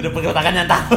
udah pegel nyata tahu